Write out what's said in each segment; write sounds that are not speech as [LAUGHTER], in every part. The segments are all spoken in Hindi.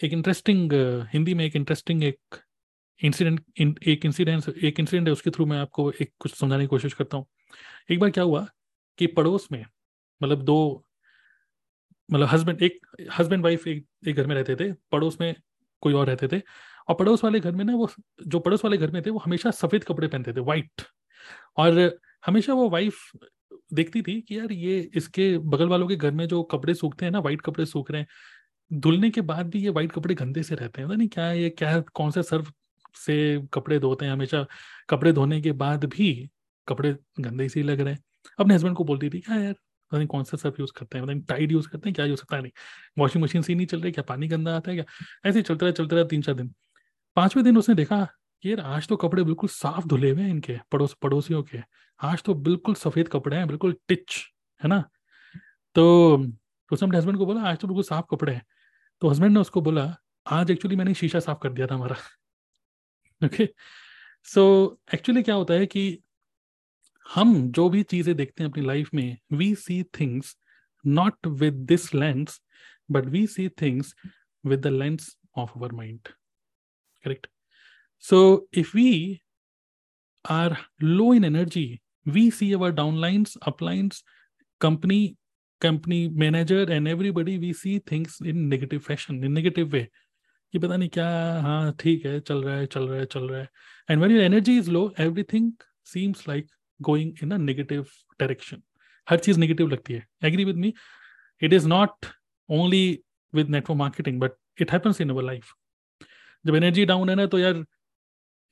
एक इंटरेस्टिंग हिंदी में एक इंटरेस्टिंग एक इंसिडेंट एक इंसिडेंट एक इंसिडेंट है, उसके थ्रू मैं आपको एक कुछ समझाने की कोशिश करता हूँ। एक बार क्या हुआ कि पड़ोस में मतलब दो मतलब हस्बैंड एक हस्बैंड वाइफ एक एक घर में रहते थे, पड़ोस में कोई और रहते थे, और पड़ोस वाले घर में ना वो, जो पड़ोस वाले घर में थे, वो हमेशा सफ़ेद कपड़े पहनते थे वाइट और हमेशा वो वाइफ देखती थी कि यार ये इसके बगल वालों के घर में जो कपड़े सूखते हैं ना वाइट कपड़े सूख रहे हैं धुलने के बाद भी ये वाइट कपड़े गंदे से रहते हैं। नहीं क्या ये, क्या, कौन से सर्फ से कपड़े धोते हैं? हमेशा कपड़े धोने के बाद भी कपड़े गंदे से ही लग रहे हैं। अपने हस्बैंड को बोलती थी, क्या यार नहीं कौन सा सर्फ यूज़ करते हैं? टाइड यूज़ करते हैं? क्या यूज़ करता है? नहीं वॉशिंग मशीन से ही नहीं चल रही क्या पानी गंदा आता है? क्या? ऐसे चलता रहा चलता रहा तीन चार दिन। पाँचवें दिन उसने देखा, यार, आज तो कपड़े बिल्कुल साफ़ धुले हुए हैं इनके, पड़ोस, पड़ोसियों के। आज तो बिल्कुल सफ़ेद कपड़े हैं, बिल्कुल टिच, है ना? तो उसने अपने हस्बैंड को बोला, आज तो बिल्कुल साफ़ कपड़े हैं। तो हस्बैंड ने उसको बोला, आज एक्चुअली मैंने शीशा साफ़ कर दिया था हमारा. ओके सो एक्चुअली क्या होता है कि हम जो भी चीज़ें देखते हैं अपनी लाइफ में we see things not with this lens but we see things with the lens of our mind correct so if we are low in energy we see our downlines, uplines, company company manager and everybody, we see things in negative fashion, in negative way. कि पता नहीं क्या हाँ ठीक है, चल रहा है, चल रहा है, चल रहा है। And when your energy is low everything seems like going in a negative direction हर चीज़ नेगेटिव लगती है। Agree with me it is not only with network marketing but it happens in our life जब एनर्जी डाउन है ना तो यार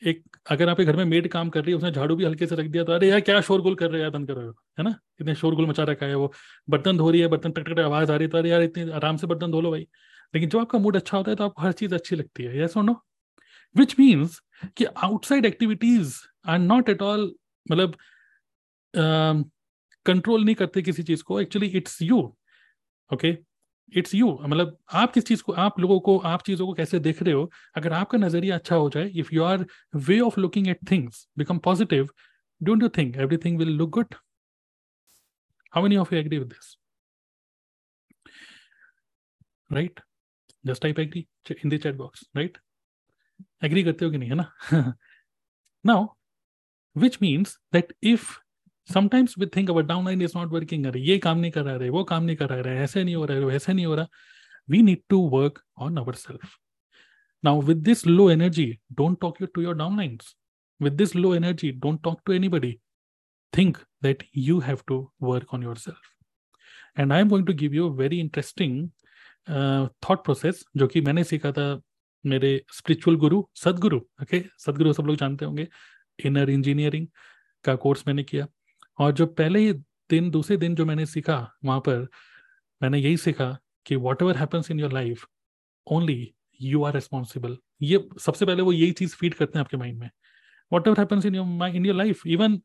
एक, अगर आपके घर में मेड काम कर रही है, उसने झाड़ू भी हल्के से रख दिया तो अरे यार, क्या शोरगुल कर रहे हैं यार, बंद करो है ना? इतने शोरगुल मचा रखा है वो। बर्तन धो रही है, बर्तन टक टक आवाज़ आ रही है तो अरे यार, इतनी आराम से बर्तन धो लो भाई। लेकिन जब आपका मूड अच्छा होता है तो आपको हर चीज़ अच्छी लगती है यस और नो विच मीन्स कि outside activities are not at all मतलब कंट्रोल नहीं करते किसी चीज़ को। Actually it's you okay it's you मतलब आप किस चीज़ को, आप लोगों को, आप चीज़ों को कैसे देख रहे हो? अगर आपका नज़रिया अच्छा हो जाए if you are way of looking at things become positive don't you think everything will look good how many of you agree with this right just type agree in the chat box right agree करते हो कि नहीं, है ना? Now which means that if sometimes we think our down line is not working अरे, ये काम नहीं करा रहे वो काम नहीं करा रहे ऐसा नहीं हो रहा है वैसा नहीं हो रहा। We need to work on our self now with this low energy don't talk you to your down lines with this low energy don't talk to anybody think that you have to work on your self and I am going to give you very interesting thought process जो कि मैंने सीखा था मेरे स्पिरिचुअल गुरु सदगुरु ओके सदगुरु सब लोग जानते होंगे। इनर इंजीनियरिंग का कोर्स मैंने किया। और जो पहले ही दिन, दूसरे दिन जो मैंने सीखा वहाँ पर, मैंने यही सीखा कि whatever happens in your life only you are responsible ये सबसे पहले वो यही चीज़ फ़ीड करते हैं आपके माइंड में। Whatever happens in your in your life even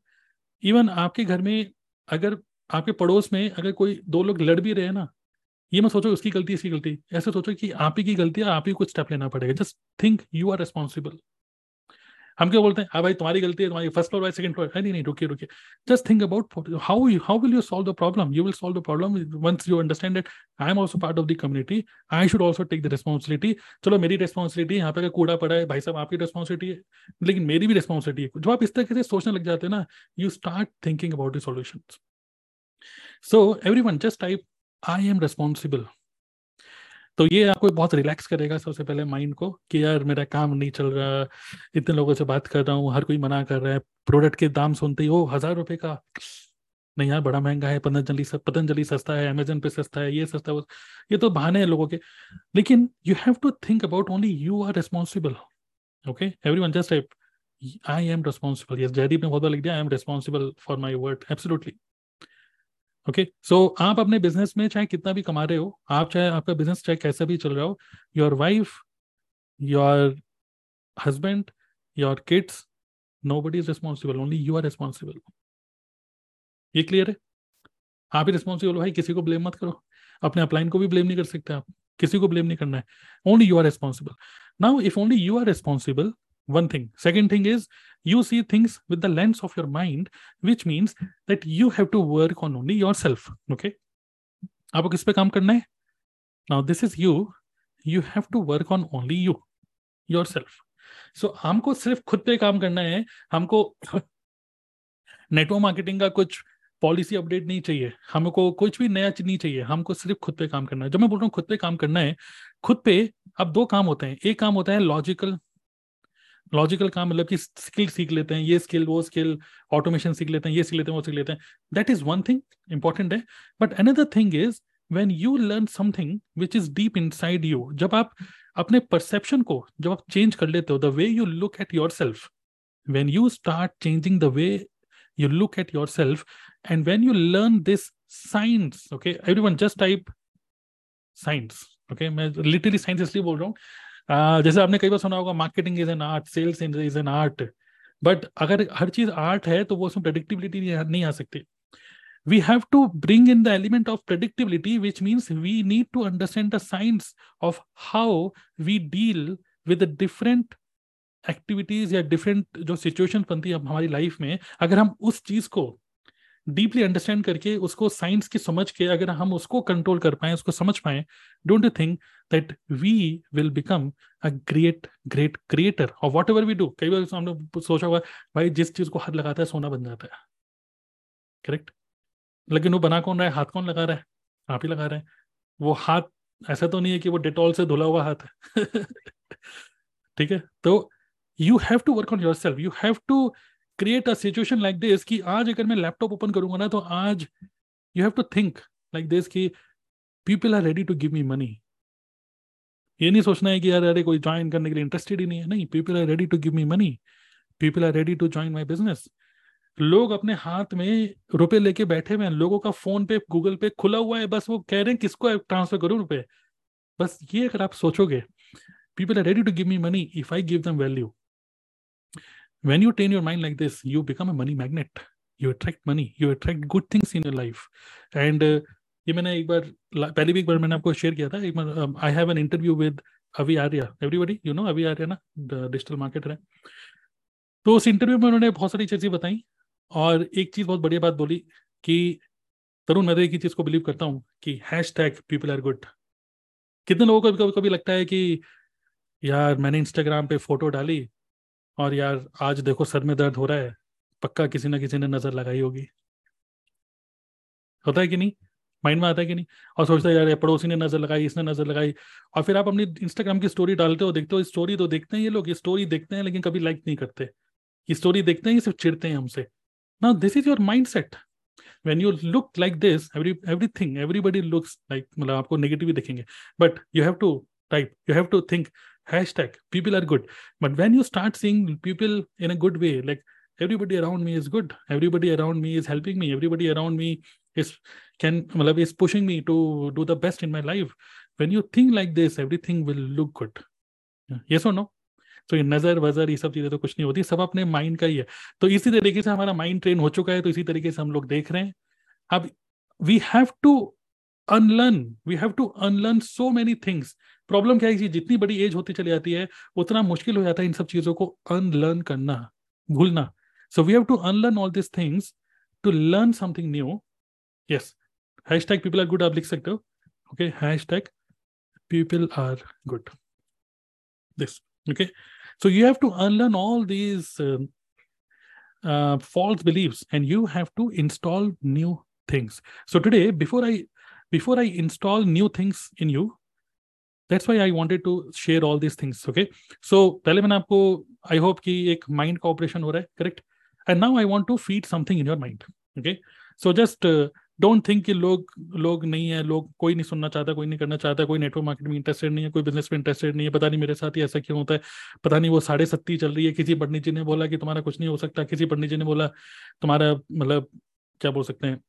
even आपके घर में अगर, आपके पड़ोस में अगर कोई दो लोग लड़ भी रहे ना, ये मत सोचो उसकी गलती, इसकी गलती। ऐसे सोचो कि आप ही की गलती है, आप ही कुछ स्टेप लेना पड़ेगा। Just think you are responsible हम क्या बोलते हैं? हाँ भाई, तुम्हारी गलती है, तुम्हारी first floor by second floor नहीं नहीं, रुकिए रुकिए। Just think about how how will you solve the problem you will solve the problem once you understand that I am also part of the community I should also take the responsibility चलो, मेरी रिस्पॉन्सिबिलिटी यहाँ पे कूड़ा पड़ा है, भाई साहब, आपकी रिस्पॉन्सिबिलिटी है, लेकिन मेरी भी रिस्पॉन्सिबिलिटी है। जब आप इस तरीके से सोचने लग जाते हैं ना you start thinking about the solution so every one just type I am responsible तो ये आपको बहुत रिलैक्स करेगा सबसे पहले माइंड को कि यार मेरा काम नहीं चल रहा, इतने लोगों से बात कर रहा हूँ, हर कोई मना कर रहा है प्रोडक्ट के दाम सुनते ही ओ हज़ार रुपए का? नहीं यार, बड़ा महँगा है, पतंजलि पतंजलि सस्ता है अमेजन पे सस्ता है, ये सस्ता है ये तो बहाने हैं लोगों के। लेकिन you have to think about only you are responsible okay every one just I am responsible yes Jaydeep ने बहुत बार लिख दिया I am responsible for my word absolutely okay so आप अपने बिज़नेस में चाहे कितना भी कमा रहे हो, आप चाहे आपका बिज़नेस चाहे कैसा भी चल रहा हो your wife your husband your kids nobody is responsible only you are responsible ये क्लियर है? आप ही रिस्पॉन्सिबल हो, भाई, किसी को ब्लेम मत करो। अपने अपलाइन को भी ब्लेम नहीं कर सकते आप। किसी को ब्लेम नहीं करना है। Only you are responsible now if only you are responsible one thing. Second thing is, you see things with the lens of your mind, which means that you have to work on only yourself, okay? आपको किस पे काम करना है? Now, this is you. You have to work on only you yourself so हमको सिर्फ़ खुद पे काम करना है। हमको नेटवर्क मार्केटिंग का कुछ पॉलिसी अपडेट नहीं चाहिए। हमको कुछ भी नया नहीं चाहिए। हमको सिर्फ़ खुद पे काम करना है। जब मैं बोल रहा हूँ खुद पे काम करना है, खुद पे अब दो काम होते हैं। एक काम होता है लॉजिकल लॉजिकल काम मतलब कि स्किल सीख लेते हैं, ये स्किल वो स्किल ऑटोमेशन सीख लेते हैं, ये सीख लेते हैं, वो सीख लेते हैं। That is one thing important है। But another thing is when you learn something which is deep inside you जब आप अपने परसेप्शन को, जब आप चेंज कर लेते हो the way you look at yourself when you start changing the way you you look at yourself, and when you learn this science, okay? Everyone just type science, okay? मैं literally science इसलिए बोल रहा हूँ जैसे आपने कई बार सुना होगा marketing is an art sales is an art but अगर हर चीज़ आर्ट है तो वो उसमें प्रेडिक्टिबिलिटी नहीं आ सकती। We have to bring in the element of predictability means we need to understand the science of how we deal with the different activities या डिफरेंट जो सिचुएशन बनती है हमारी लाइफ में। अगर हम उस चीज़ को डीपली अंडरस्टैंड करके, उसको साइंस की समझ के अगर हम उसको कंट्रोल कर पाए, उसको समझ पाए don't you think that we will become a great great creator और वॉट एवर वी डू कई बार हमने सोचा हुआ भाई जिस चीज़ को हाथ लगाता है, सोना बन जाता है। करेक्ट लेकिन वो बना कौन रहा है? हाथ कौन लगा रहा है? आप ही लगा रहे हैं। वो हाथ, ऐसा तो नहीं है कि वो डिटॉल से धुला हुआ हाथ है। [LAUGHS] ठीक है? तो you have to work on yourself you have to create a situation like this कि आज अगर मैं लैपटॉप ओपन करूँगा ना तो आज you have to think like this कि people are ready to give me money ये नहीं सोचना है कि यार अरे कोई ज्वाइन करने के लिए इंटरेस्टेड ही नहीं है। नहीं people are ready to give me money people are ready to join my business लोग अपने हाथ में रुपए लेके बैठे हुए हैं। लोगों का फ़ोन पे गूगल पे खुला हुआ है। बस वो कह रहे हैं किसको ट्रांसफ़र करूँ रुपए? बस ये अगर आप सोचोगे people are ready to give me money if I give them value when you tune your mind like this you a money magnet. You attract money. You attract good things in your life. And uh, ये मैंने एक बार पहले भी एक बार मैंने आपको शेयर किया था, एक बार I have an interview with Abhi Arya everybody you know Avi Arya ना डिजिटल मार्केटर है। तो उस इंटरव्यू में उन्होंने बहुत सारी चीज़ें बताई और एक चीज़ बहुत बढ़िया बात बोली कि तरुण, मैं तो एक ही चीज़ को बिलीव करता हूँ कि hashtag people are good कितने लोगों को कभी कभी लगता है कि यार, मैंने इंस्टाग्राम पे फ़ोटो डाली और यार, आज देखो सर में दर्द हो रहा है, पक्का किसी ना किसी ने नज़र लगाई होगी। होता है कि नहीं? माइंड में आता है कि नहीं? और सोचता है, यार पड़ोसी ने नज़र लगाई, इसने नज़र लगाई। और फिर आप अपनी इंस्टाग्राम की स्टोरी डालते हो, देखते हो स्टोरी तो देखते हैं ये लोग, ये स्टोरी देखते हैं, लेकिन कभी लाइक नहीं करते। स्टोरी देखते हैं, ये सिर्फ़ चिड़ते हैं हमसे। ना this is your mindset when you look like this everything everybody looks like मतलब आपको नेगेटिव ही दिखेंगे। But you have to type you have to think hashtag people are good but when you start seeing people in a good way like everybody around me is good everybody around me is helping me everybody around me is can is pushing me to do the best in my life. When you think like this, everything will look good. Yes or no? तो ये नज़र, वजर, ये सब चीज़ें तो कुछ नहीं होती, सब अपने माइंड का ही है। तो इसी तरीके से हमारा माइंड ट्रेन हो चुका है तो इसी तरीके से हम लोग देख रहे हैं। अब we have to unlearn we have to unlearn so many things problem क्या है जितनी बड़ी एज होती चली जाती है, उतना मुश्किल हो जाता है इन सब चीज़ों को अनलर्न करना, भूलना। So we have to unlearn all this things to learn something new yes hashtag people are good आप लिख सकते हो okay hashtag people are good this okay so you have to unlearn all these false beliefs and you have to install new things so today before i before i install new things in you that's why I wanted to share all this things okay so पहले मैंने आपको आई होप कि एक माइंड का ऑपरेशन हो रहा है correct and now I want to feed something in your mind okay so just don't think कि लोग लोग नहीं है लोग कोई नहीं सुनना चाहता कोई नहीं करना चाहता कोई नेटवर्क मार्केट में इंटरेस्टेड नहीं है कोई बिज़नेस में इंटरेस्टेड नहीं है पता नहीं मेरे साथ ही ऐसा क्यों होता है पता नहीं वो साढ़े सत्ती चल रही है किसी पंडित जी ने बोला कि तुम्हारा कुछ नहीं हो सकता किसी पंडित जी ने बोला तुम्हारा मतलब क्या बोल सकते हैं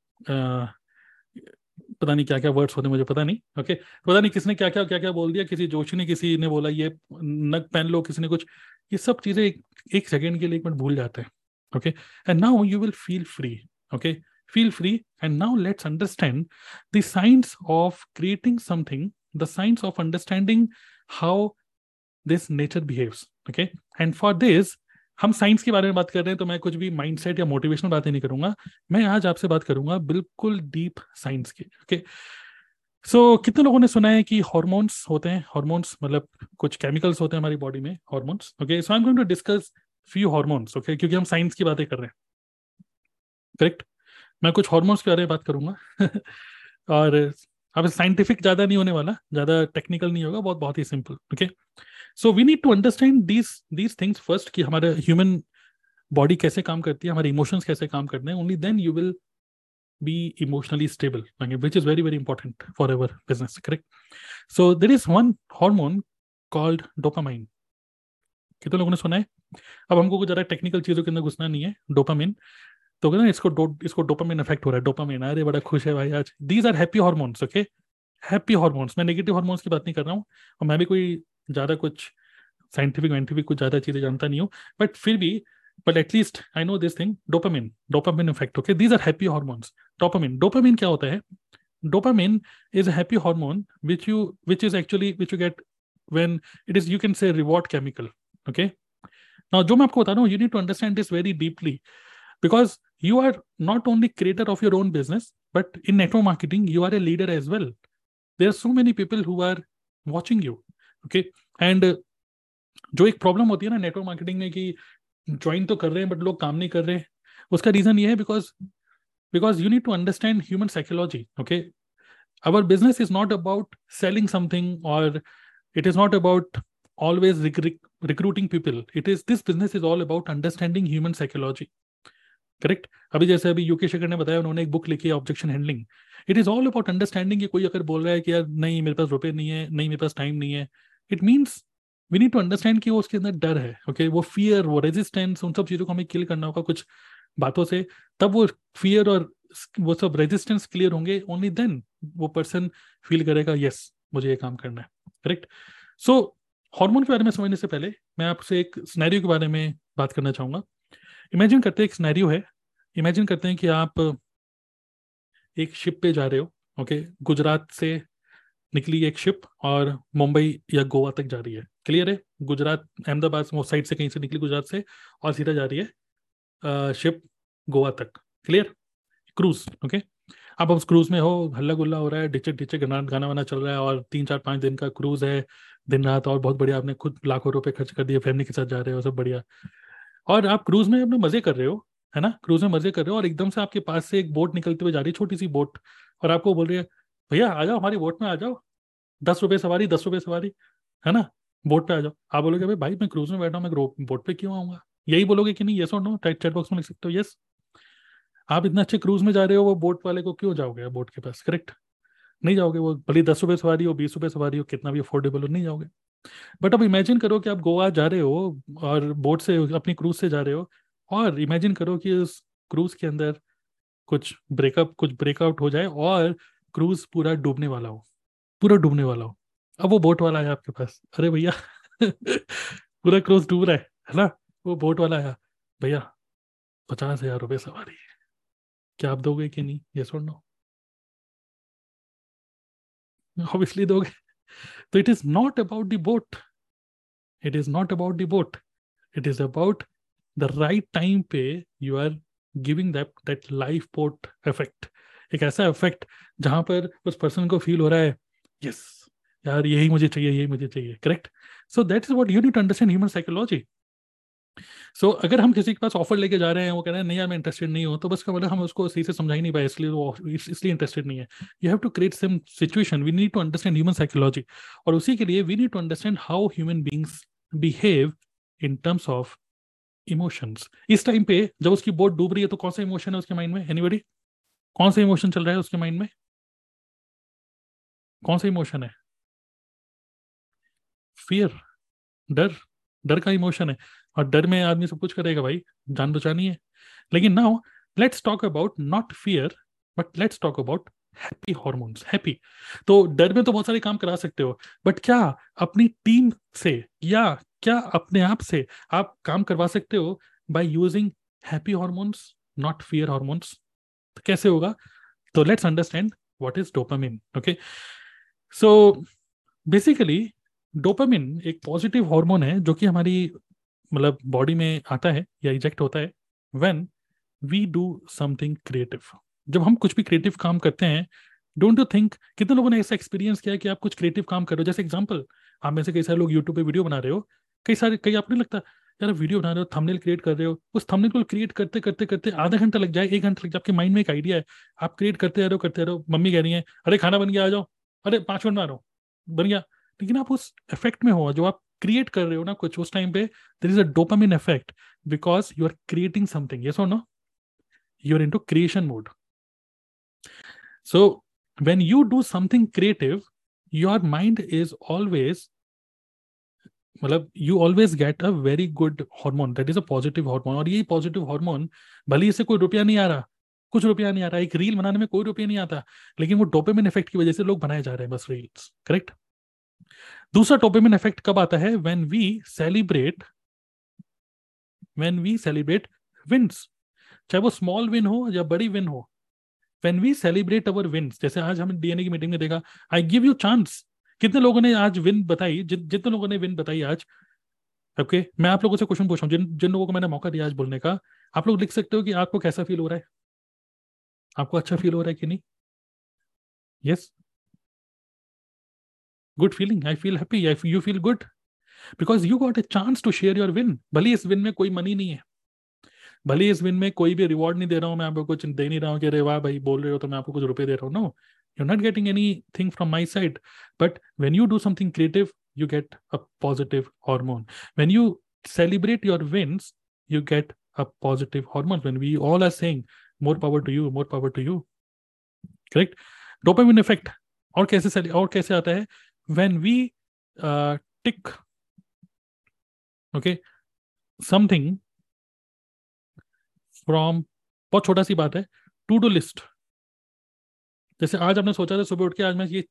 पता नहीं क्या क्या वर्ड्स होते मुझे पता नहीं ओके पता नहीं किसने क्या क्या क्या क्या बोल दिया किसी जोशी ने किसी ने बोला ये नग पहन लो किसी ने कुछ ये सब चीज़ें एक, एक सेकेंड के लिए एक मिनट भूल जाते हैं okay and now you will feel free okay feel free. And now let's understand the science of creating something the science of understanding how this nature behaves okay? And for this हम साइंस के बारे में बात कर रहे हैं तो मैं कुछ भी माइंडसेट या मोटिवेशनल बातें नहीं करूँगा। मैं आज आपसे बात करूँगा बिल्कुल डीप साइंस की ओके सो so, कितने लोगों ने सुना है कि हॉर्मोन्स होते हैं? हॉर्मोन्स मतलब कुछ केमिकल्स होते हैं हमारी बॉडी में hormones okay so I am going to discuss few hormones okay क्योंकि हम साइंस की बातें कर रहे हैं। करेक्ट मैं कुछ हॉर्मोन्स के बारे में बात करूँगा। [LAUGHS] और अब साइंटिफिक ज़्यादा नहीं होने वाला, ज़्यादा टेक्निकल नहीं होगा, बहुत बहुत ही simple okay so we need to understand these these things first कि हमारे ह्यूमन बॉडी कैसे काम करती है, हमारे इमोशंस कैसे काम करते हैं। Only then you will be emotionally stable which is very very important for ever business correct so there is one hormone called dopamine कितने लोगों ने सुना है? अब हमको कुछ ज़रा टेक्निकल चीज़ों के अंदर घुसना नहीं है। डोपामिन तो कहते इसको डो, इसको डोपामिन इफ़ेक्ट हो रहा है डोपामिन अरे बड़ा खुश है भाई आज। These are happy hormones okay happy hormones मैं नेगेटिव हॉर्मोन्स की बात नहीं कर रहा हूँ और मैं भी कोई ज़्यादा कुछ साइंटिफिक वाइंटिफिक कुछ ज़्यादा चीज़ें जानता नहीं हूँ बट फिर भी but at least I know this thing dopamine dopamine effect okay these are happy hormones dopamine dopamine क्या होता है? Dopamine is a happy hormone which you which is actually which you get when it is you can say reward chemical okay ना जो मैं आपको बता रहा हूँ you need to understand this very deeply because you are not only creator of your own business but in network marketing you are a leader as well there are so many people who are watching you okay and uh, जो एक प्रॉब्लम होती है ना नेटवर्क मार्केटिंग में कि ज्वाइन तो कर रहे हैं बट लोग काम नहीं कर रहे हैं उसका रीजन ये है because because you need to understand human psychology okay our business is not about selling something or it is not about always rec- recruiting people it is this business is all about understanding human psychology correct अभी जैसे अभी यूके शेखर ने बताया, उन्होंने एक बुक लिखी है objection handling it is all about understanding कोई अगर बोल रहा है कि यार, नहीं, मेरे पास रुपए नहीं है, नहीं, मेरे पास टाइम नहीं है. It means we need to understand कि वो उसके अंदर डर है ओके okay? वो फियर वो रेजिस्टेंस उन सब चीज़ों को हमें किल करना होगा कुछ बातों से. तब वो फियर और वो सब रेजिस्टेंस क्लियर होंगे. ओनली देन वो पर्सन फील करेगा यस मुझे ये काम करना है. करेक्ट सो हार्मोन के बारे में समझने से पहले मैं आपसे एक स्नैरियो के बारे में बात करना चाहूँगा. इमेजिन करते हैं एक स्नैरियो है। इमेजिन करते हैं कि आप एक शिप पे जा रहे हो ओके गुजरात से निकली एक शिप और मुंबई या गोवा तक जा रही है। क्लियर है? गुजरात, अहमदाबाद साइड से कहीं से निकली गुजरात से और सीधा जा रही है शिप गोवा तक। क्लियर क्रूज ओके अब उस क्रूज में हो हल्ला गुल्ला हो रहा है डिचक गाना गाना वाना चल रहा है और तीन चार पाँच दिन का क्रूज है दिन रात और बहुत बढ़िया, आपने खुद लाखों रुपए खर्च कर दिए फैमिली के साथ जा रहे हो, सब बढ़िया। और आप क्रूज में अपने मज़े कर रहे हो, है ना? क्रूज में मज़े कर रहे हो और एकदम से आपके पास से एक बोट निकलते हुए जा रही है, छोटी सी बोट और आपको बोल रही है, भैया, आ जाओ हमारी बोट में, आ जाओ। दस रुपये सवारी, दस रुपये सवारी, है ना? बोट पे आ जाओ। आप बोलोगे भाई भाई, मैं क्रूज में बैठा हूँ, मैं बोट पे क्यों आऊँगा? यही बोलोगे कि नहीं? ये और नो टाइट चैट बॉक्स में लिख सकते हो यस आप इतना अच्छे क्रूज में जा रहे हो, वो बोट वाले को क्यों जाओगे बोट के पास? करेक्ट नहीं जाओगे वो, भले दस रुपये सवारी हो, बीस रुपये सवारी हो, कितना भी अफोर्डेबल हो, नहीं जाओगे। बट अब इमेजिन करो कि आप गोवा जा रहे हो और बोट से, अपनी क्रूज से जा रहे हो और इमेजिन करो कि उस क्रूज के अंदर कुछ ब्रेकअप कुछ ब्रेकआउट हो जाए और क्रूज पूरा डूबने वाला हो, पूरा डूबने वाला हो। अब वो बोट वाला है आपके पास। अरे भैया, [LAUGHS] पूरा क्रूज डूब रहा है है ना? वो बोट वाला आया। भैया, पचास हज़ार रुपये सवारी है। क्या आप दोगे कि नहीं? ये सुन लो ऑब्वियसली दोगे। तो it is not about the boat it is not about the boat it is about the right time पे you are giving that that life boat effect एक ऐसा इफ़ेक्ट जहाँ पर उस पर्सन को फील हो रहा है यस यार, यही मुझे चाहिए, यही मुझे चाहिए. Correct so that is what you need understand human psychology so so, अगर हम किसी के पास ऑफ़र लेके जा रहे हैं वो कह रहे हैं नहीं यार मैं इंटरेस्टेड नहीं हूँ तो बस मतलब हम उसको सही से समझा ही नहीं पाए इसलिए वो इसलिए इंटरेस्टेड नहीं है. You have to create some situation we need to understand human psychology और उसी के लिए we need to understand how human beings behave in terms of emotions इस टाइम पे जब उसकी बोट डूब रही है तो कौन सा इमोशन है उसके माइंड में? एनीबडी कौन सा इमोशन चल रहा है उसके माइंड में? कौन सा इमोशन है? फियर डर. डर का इमोशन है। और डर में आदमी सब कुछ करेगा भाई, जान बचानी है। लेकिन now let's talk about not fear but let's talk about happy hormones happy तो डर में तो बहुत सारे काम करा सकते हो बट क्या अपनी टीम से या क्या अपने आप से आप काम करवा सकते हो by using happy hormones not fear hormones कैसे होगा? तो let's understand what is dopamine okay so basically dopamine एक पॉजिटिव हार्मोन है जो कि हमारी मतलब बॉडी में आता है या इजेक्ट होता है when we do something creative जब हम कुछ भी क्रिएटिव काम करते हैं डोंट यू थिंक कितने लोगों ने ऐसा एक्सपीरियंस किया कि आप कुछ क्रिएटिव काम कर रहे हो? जैसे एग्ज़ाम्पल आप में से कई सारे लोग यूट्यूब पे वीडियो बना रहे हो, कई सारे, कई आपको नहीं लगता, यार वीडियो बना रहे हो थंबनेल क्रिएट कर रहे हो? उस थंबनेल को क्रिएट करते करते करते आधा घंटा लग जाए, एक घंटा लग जाए, आपके माइंड में एक आइडिया है। आप क्रिएट करते रहो करते रहो, मम्मी कह रही है, अरे, खाना बन गया, आ जाओ, अरे, पाँच मिनट में आ रहा हूँ। बन गया। लेकिन आप उस इफ़ेक्ट में हो, जो आप क्रिएट कर रहे हो ना कुछ, उस टाइम पे there is a dopamine effect because you are creating something yes और no you are into creation mode so when you do something creative, your mind is always मतलब you always get a very good hormone that is a positive hormone और ये पॉजिटिव हार्मोन भले इससे कोई रुपया नहीं आ रहा, कुछ रुपया नहीं आ रहा, एक रील बनाने में कोई रुपया नहीं आता, लेकिन वो डोपेमिन इफ़ेक्ट की वजह से लोग बनाए जा रहे हैं बस रील्स करेक्ट दूसरा डोपेमिन इफ़ेक्ट कब आता है? When we celebrate when we celebrate wins चाहे वो स्मॉल विन हो या बड़ी विन हो when we celebrate our wins जैसे आज हम डीएनए की मीटिंग में देखा आई गिव यू चांस कितने लोगों ने आज विन बताई? जि, जितने लोगों ने विन बताई आज? Okay okay? मैं आप लोगों से क्वेश्चन पूछ रहा हूँ जिन जिन लोगों को मैंने मौका दिया आज बोलने का आप लोग लिख सकते हो कि आपको कैसा फील हो रहा है? आपको अच्छा फील हो रहा है कि नहीं? Yes good feeling I feel happy I you feel good because you got a chance to share your win भले इस विन में कोई मनी नहीं है। भले इस विन में कोई भी रिवॉर्ड नहीं दे रहा हूँ, मैं आपको कुछ दे नहीं रहा हूँ कि अरे वाह भाई, बोल रहे हो तो मैं आपको कुछ रुपए दे रहा हूँ। No you not getting anything from my side but when you do something creative you get a positive hormone when you celebrate your wins you get a positive hormone when we all are saying more power to you more power to you correct dopamine effect और कैसे और कैसे आता है? When we uh, tick okay something from बहुत छोटा सी बात है टू डू लिस्ट जैसे आज आपने सोचा था सुबह उठ के आज मैं ये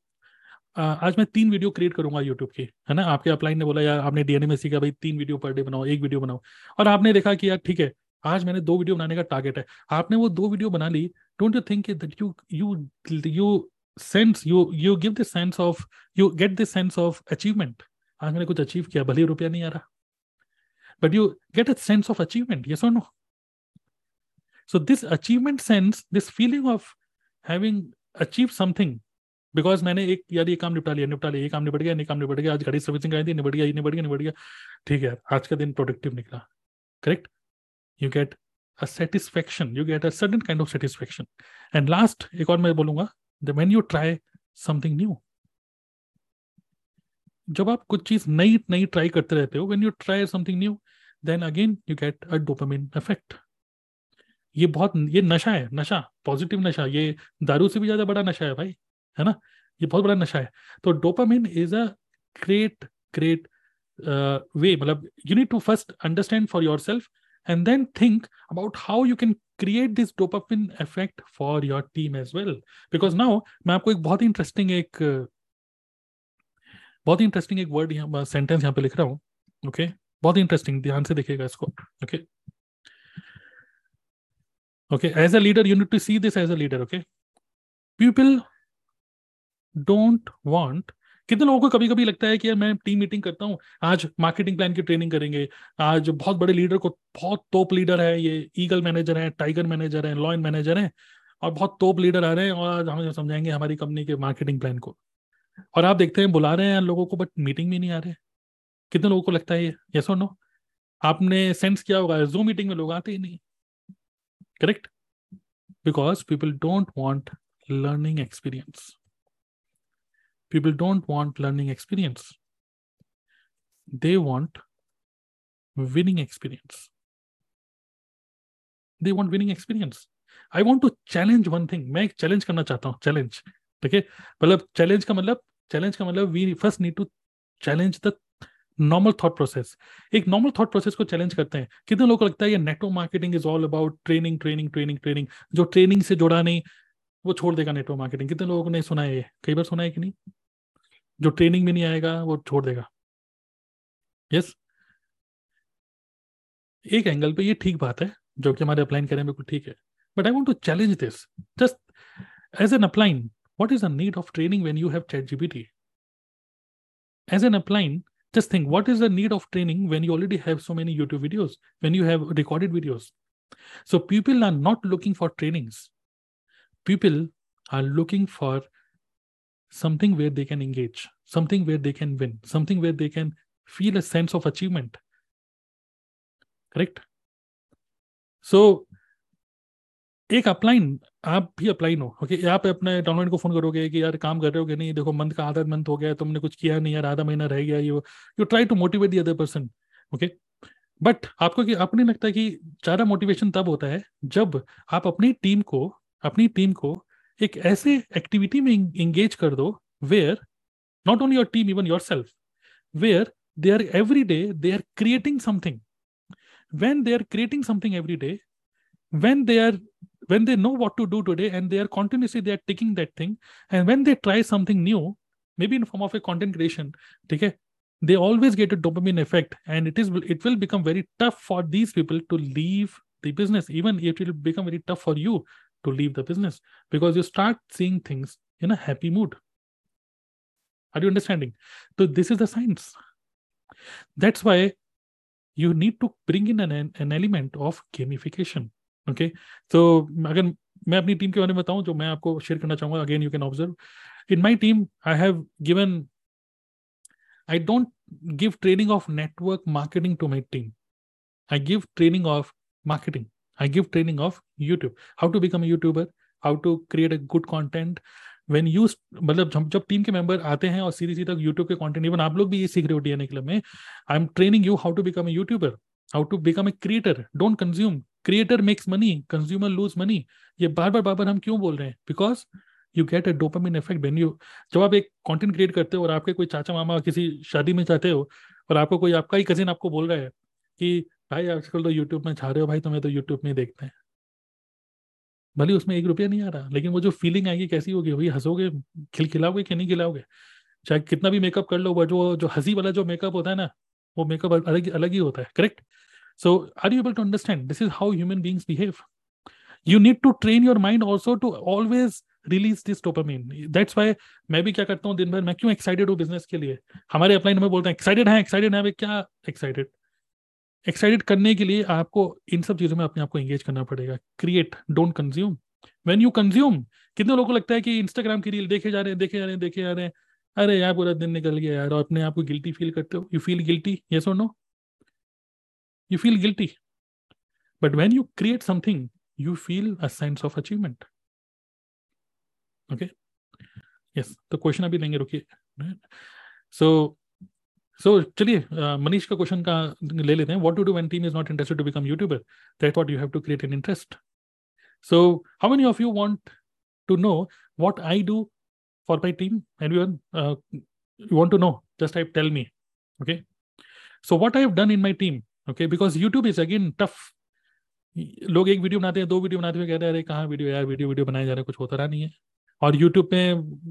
आज मैं तीन वीडियो क्रिएट करूँगा यूट्यूब की है ना? आपके अपलाइन ने बोला यार आपने डीएनए में सीखा भाई तीन वीडियो पर डे बनाओ एक वीडियो बनाओ। और आपने देखा कि यार ठीक है आज मैंने दो वीडियो बनाने का टारगेट है। आपने वो दो वीडियो बना ली don't you think that you you you sense you you give this sense of you get this sense of achievement आज मैंने कुछ अचीव किया, भले रुपया नहीं आ रहा। But you get a sense of achievement yes और no so this achievement sense, this feeling of having achieve something because मैंने एक, यार ये काम निपटा लिया निपटा लिया, ये काम निपट गया नहीं काम निपट गया, आज गाड़ी सर्विसिंग आई थी, निपट गया, ये निपट गया निपट गया। ठीक है आज का दिन प्रोडक्टिव निकला। Correct you get a satisfaction you get a sudden kind of satisfaction and last एक और मैं बोलूँगा when you try something new जब आप कुछ चीज़ नई नई ट्राई करते रहते हो when you try something new then again you get a dopamine effect ये बहुत, ये नशा है, नशा पॉजिटिव नशा, ये दारू से भी ज़्यादा बड़ा नशा है भाई, है ना? ये बहुत बड़ा नशा है। तो dopamine is a great great way मतलब you need to first understand for yourself and then think about how you can create this dopamine effect for your team as well because now मैं आपको एक बहुत इंटरेस्टिंग एक, बहुत ही इंटरेस्टिंग एक वर्ड यहाँ सेंटेंस यहाँ पे लिख रहा हूँ ओके okay? बहुत ही इंटरेस्टिंग ध्यान से देखिएगा इसको okay okay as as leader you need to see this as a leader, okay? People don't want कितने लोगों को कभी कभी लगता है कि यार मैं टीम मीटिंग करता हूँ, आज मार्केटिंग प्लान की ट्रेनिंग करेंगे, आज बहुत बड़े लीडर को बहुत टॉप लीडर है, ये ईगल मैनेजर है टाइगर मैनेजर है लॉयन मैनेजर है, और बहुत टॉप लीडर आ रहे हैं और आज हमें समझाएँगे हमारी कंपनी के मार्केटिंग प्लान को। और आप देखते हैं, बुला रहे हैं लोगों को बट मीटिंग में नहीं आ रहे। कितने लोगों को लगता है ये? यस और नो आपने सेंस किया होगा जो मीटिंग में लोग आते ही नहीं। Correct because people don't want learning experience. People don't want learning experience they want winning experience they want winning experience i want to challenge one thing मैं challenge करना चाहता हूँ challenge ठीक है मतलब challenge का मतलब challenge का मतलब we first need to challenge the normal thought process एक नॉर्मल थॉट प्रोसेस को चैलेंज करते हैं कितने लोगों को लगता है ये network marketing is all about training training training training जो ट्रेनिंग से जुड़ा नहीं वो छोड़ देगा नेटवर्क मार्केटिंग कितने लोगों ने सुना है ये कई बार सुना है कि नहीं जो ट्रेनिंग में नहीं आएगा, वो छोड़ देगा। Yes yes? एक एंगल पे ये ठीक बात है, जो कि हमारे अपलाइन करने में बिल्कुल ठीक है। But I want to challenge this just as an upline what is the need of training when you have chat GPT as an upline just think what is the need of training when you already have so many YouTube videos when you have recorded videos so people are not looking for trainings people are looking for something where they can engage, something where they can win, something where they can feel a sense of achievement. Correct? So एक अपलाइन आप भी अपलाइन हो ओके आप अपने डाउनलाइन को फ़ोन करोगे कि यार काम कर रहे हो कि नहीं देखो मंथ का आधा मंथ हो गया तुमने कुछ किया नहीं यार आधा महीना रह गया you you try to motivate the other person okay but आपको कि आपको नहीं लगता कि ज़्यादा मोटिवेशन तब होता है जब आप अपनी टीम को अपनी टीम को एक ऐसे एक्टिविटी में एंगेज कर दो where not only your team even yourself where they are every day they are creating something when they are creating something every day when they are when they know what to do today and they are continuously they are taking that thing and when they try something new may be in form of a content creation ठीक है they always get a dopamine effect and it is it will become very tough for these people to leave the business even it will become very tough for you to leave the business because you start seeing things in a happy mood. Are you understanding? So this is the science. That's why you need to bring in an, an element of gamification. Okay. So again, मैं अपनी टीम के बारे में बताऊं जो मैं आपको शेयर करना चाहूंगा again you can observe in my team I have given I don't give training of network marketing to my team I give training of marketing I give training of YouTube, how to become a YouTuber, how to create a good content. When you मतलब जब जब टीम के मेंबर आते हैं और सीधी सीधा यूट्यूब के कंटेंट इवन आप लोग भी ये सीख रहे हो डीएनए क्लब में I am training you how to become a YouTuber how to become a creator don't consume creator makes money consumer lose money ये बार बार बार बार हम क्यों बोल रहे हैं? Because you get a dopamine effect when you जब आप एक कंटेंट क्रिएट करते हो और आपके कोई चाचा मामा किसी शादी में चाहते हो और आपको कोई आपका ही कजिन आपको बोल रहा है कि भाई, आजकल तो यूट्यूब में छा रहे हो भाई, तुम्हें तो यूट्यूब में देखते हैं। भले उसमें एक रुपया नहीं आ रहा, लेकिन वो जो फीलिंग आएगी, कैसी होगी? भाई, हंसोगे, खिलखिलाओगे कि नहीं खिलाओगे? चाहे कितना भी मेकअप कर लो, वो जो जो हँसी वाला जो मेकअप होता है ना, वो मेकअप अलग अलग ही होता है correct so are you able to understand this is how human beings behave you need to train your mind also to always release this dopamine that's why मैं भी क्या करता हूँ, दिन भर, मैं क्यों एक्साइटेड हूँ बिज़नेस के लिए? हमारे अपलाइन में बोलते हैं एक्साइटेड है एक्साइटेड है क्या एक्साइटेड एक्साइटेड करने के लिए आपको इन सब चीज़ों में अपने आप को एंगेज करना पड़ेगा। Create don't consume when you consume कितने लोगों को लगता है कि इंस्टाग्राम की रील देखे जा रहे हैं, देखे जा रहे हैं, देखे जा रहे हैं। अरे यार, पूरा दिन निकल गया यार, और अपने आप को गिल्टी फील करते हो। यू फील गिल्टी यस और no you feel guilty but when you create something you feel a sense of achievement okay yes तो क्वेश्चन अभी लेंगे, रुकिए। सो सो चलिए मनीष का क्वेश्चन का ले लेते हैं. What to do when team is not interested to become YouTuber that what you have to create an interest so how many of you want to know what I do for my team everyone you want to know? Just type, tell me. Okay? So, what i have done in my team? Okay? Because youtube is, again, tough. लोग एक वीडियो बनाते हैं, दो वीडियो बनाते हुए कह रहे हैं, अरे, कहाँ वीडियो यार? वीडियो वीडियो बनाए जा रहे हैं, कुछ होता रहा नहीं है. और यूट्यूब पे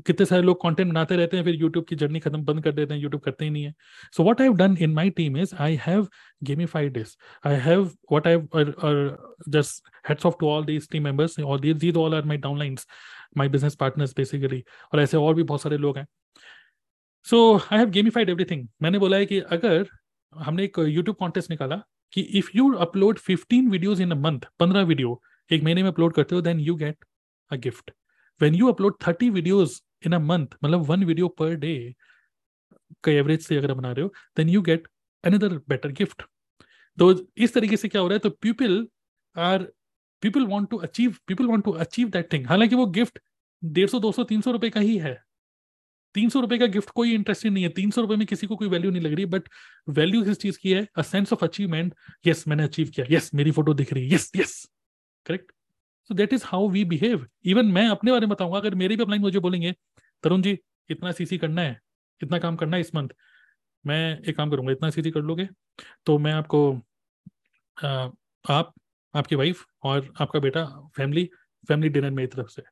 कितने सारे लोग कंटेंट बनाते रहते हैं, फिर यूट्यूब की जर्नी खत्म बंद कर देते हैं यूट्यूब करते ही नहीं है। So what I done in my team is I have gamified this I have what I just heads of to all these team members और these these all are my downlines my business partners basically और ऐसे और भी बहुत सारे लोग हैं। So I have gamified everything मैंने बोला है कि अगर हमने एक यूट्यूब कॉन्टेस्ट निकाला कि if you upload 15 videos in a month 15 video एक महीने में अपलोड करते हो then you get a gift when you upload 30 videos in a month मतलब one video per day का एवरेज से अगर बना रहे हो then you get another better gift तो इस तरीके से क्या हो रहा है? तो people are people want to achieve people want to achieve that thing हालाँकि वो गिफ्ट डेढ़ सौ दो सौ तीन सौ रुपए का ही है। तीन सौ रुपए का गिफ्ट कोई इंटरेस्टिंग नहीं है। तीन सौ रुपए में किसी को कोई वैल्यू नहीं लग रही बट वैल्यू किस चीज़ की है a sense of achievement yes मैंने अचीव किया। यस yes, मेरी फ़ोटो दिख रही है। Yes yes correct so that is how we behave even मैं अपने बारे में बताऊँगा अगर मेरे भी अपलाइन मुझे बोलेंगे तरुण जी इतना सीसी करना है इतना काम करना है इस मंथ मैं एक काम करूँगा इतना सीसी कर लोगे? तो मैं आपको आ, आप आपकी वाइफ और आपका बेटा फैमिली फैमिली डिनर मेरी तरफ़ से।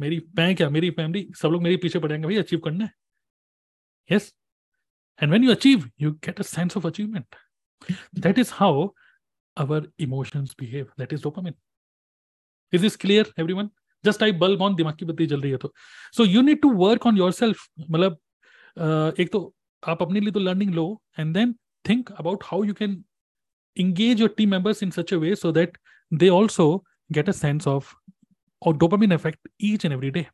मेरी मैं क्या मेरी फैमिली सब लोग मेरे पीछे पड़ेंगे भाई अचीव करना है? Yes and when you achieve you get a sense of achievement that is how our emotions behave that is dopamine is this clear everyone just I bulb on दिमाग की बत्ती जल रही है तो। So you need to work on yourself मतलब एक तो आप अपने लिए तो learning low and then think about how you can engage your team members in such a way so that they also get a sense of or dopamine effect each and every day.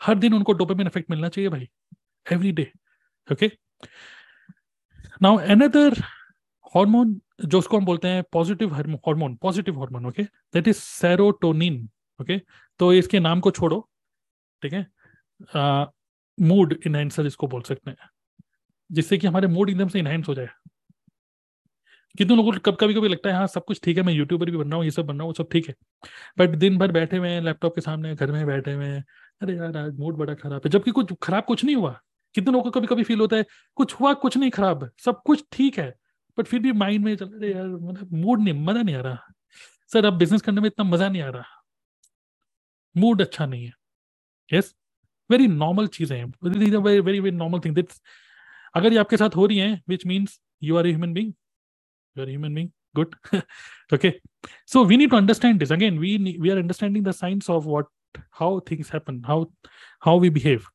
हर दिन उनको डोपामिन इफ़ेक्ट मिलना चाहिए भाई। Every day okay now another hormone जो उसको हम बोलते हैं positive hormone positive hormone okay that is serotonin okay तो इसके नाम को छोड़ो, ठीक है? मूड इनहेंसर इसको बोल सकते हैं। जिससे कि हमारे मूड एकदम से इनहेंस हो जाए। कितने लोगों को कब कभी कभी लगता है हाँ सब कुछ ठीक है, मैं यूट्यूबर भी बन रहा हूँ, ये सब बन रहा हूँ सब ठीक है। बट दिन भर बैठे हुए हैं लैपटॉप के सामने, घर में बैठे हुए हैं, अरे यार, आज मूड बड़ा खराब है। जबकि कुछ खराब कुछ नहीं हुआ। कितने लोगों को कभी कभी फील होता है, कुछ हुआ, कुछ नहीं खराब, सब कुछ ठीक है। बट फिर भी माइंड में चल रहे यार मतलब मूड नहीं, मज़ा नहीं आ रहा। सर अब बिज़नेस करने में इतना मज़ा नहीं आ रहा। मूड अच्छा नहीं है। यस वेरी नॉर्मल चीज़ें हैं। Very very normal thing that's अगर ये आपके साथ हो रही है which means you are human being you are human being good. [LAUGHS] Okay. So, we need to understand this. Again, we we are understanding the science of what, how things happen, how how we behave.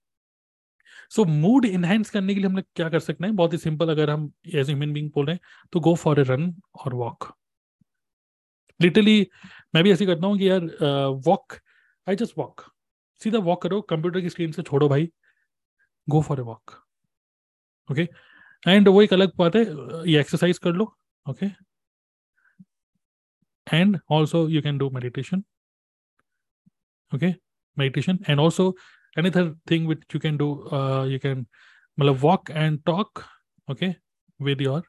So mood enhance करने के लिए हम लोग क्या कर सकते हैं? बहुत ही सिंपल अगर हम एज ह्यूमन बींग बोल रहे हैं तो गो फॉर ए रन और वॉक लिटरली मैं भी ऐसे करता हूँ कि यार वॉक आई जस्ट वॉक सीधा वॉक करो कंप्यूटर की स्क्रीन से छोड़ो भाई। Go for a walk okay and वो एक अलग बात है ये एक्सरसाइज कर लो okay and also you can do meditation okay meditation and also another thing which you can do uh, you can मतलब walk and talk okay with your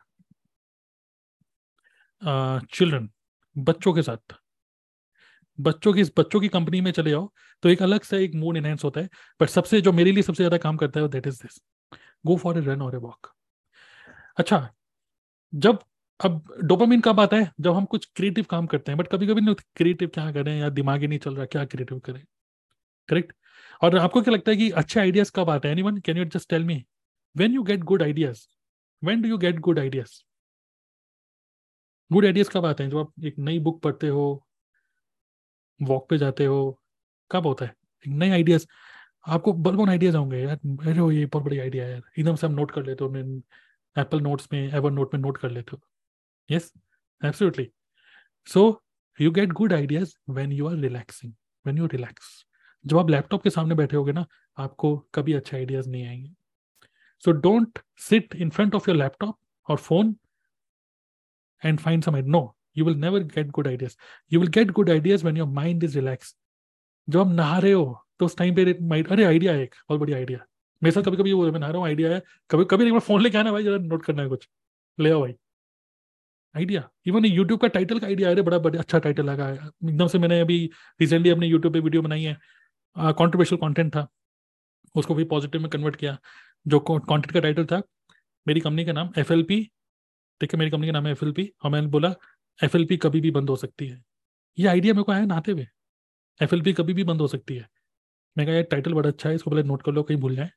uh, children बच्चों के साथ। बच्चों की बच्चों की कंपनी में चले जाओ तो एक अलग से एक मूड इनहेंस होता है बट सबसे जो मेरे लिए सबसे ज़्यादा काम करता है that is this go for a run और ए वॉक अच्छा जब अब डोपामिन कब आता है? जब हम कुछ क्रिएटिव काम करते हैं बट कभी कभी नहीं क्रिएटिव क्या करें या दिमाग ही नहीं चल रहा क्या क्रिएटिव करें? करेक्ट और आपको क्या लगता है कि अच्छे आइडियाज़ कब आते हैं? Anyone can you just tell me when you get good ideas when do you get good ideas good ideas कब आते हैं? जब आप एक नई बुक पढ़ते हो वॉक पे जाते हो, कब होता है? एक नए आइडियाज़ आपको बलबोन आइडियाज़ होंगे, यार, अरे ये बहुत बड़ी आइडिया है यार। एकदम से हम नोट कर लेते हो एप्पल नोट्स में एवर नोट में नोट कर लेते हो। Yes absolutely so you get good ideas when you are relaxing when you relax जब आप लैपटॉप के सामने बैठे होगे ना, आपको कभी अच्छे आइडियाज़ नहीं आएँगे। So don't sit in front of your laptop और phone and find some no you will never get good ideas you will get good ideas when your mind is relax जब आप नहा रहे हो तो उस टाइम पे माइंड अरे आइडिया है एक, बहुत बढ़िया आइडिया मेरे साथ कभी कभी वो मैं नहा रहा हूँ आइडिया है। कभी कभी एक फ़ोन लेके आना भाई, जरा नोट करना है कुछ। ले आओ भाई। आइडिया इवन यूट्यूब का टाइटल का आइडिया है बड़ा बड़ा अच्छा टाइटल लगा है। एकदम से मैंने अभी रिसेंटली अपने यूट्यूब पे वीडियो बनाई है। कॉन्ट्रोवर्शियल कंटेंट था। उसको भी पॉजिटिव में कन्वर्ट किया। जो कंटेंट का टाइटल था, मेरी कंपनी का नाम एफ़ एल ठीक है मेरी कंपनी का नाम है एफ़ और मैंने बोला एफ़ एल पी कभी भी बंद हो सकती है। ये आइडिया मेरे को आया नहाते हुए। एफ़ एल पी कभी भी बंद हो सकती है। मैं कहा टाइटल बड़ा अच्छा है, इसको पहले नोट कर लो, कहीं भूल जाए।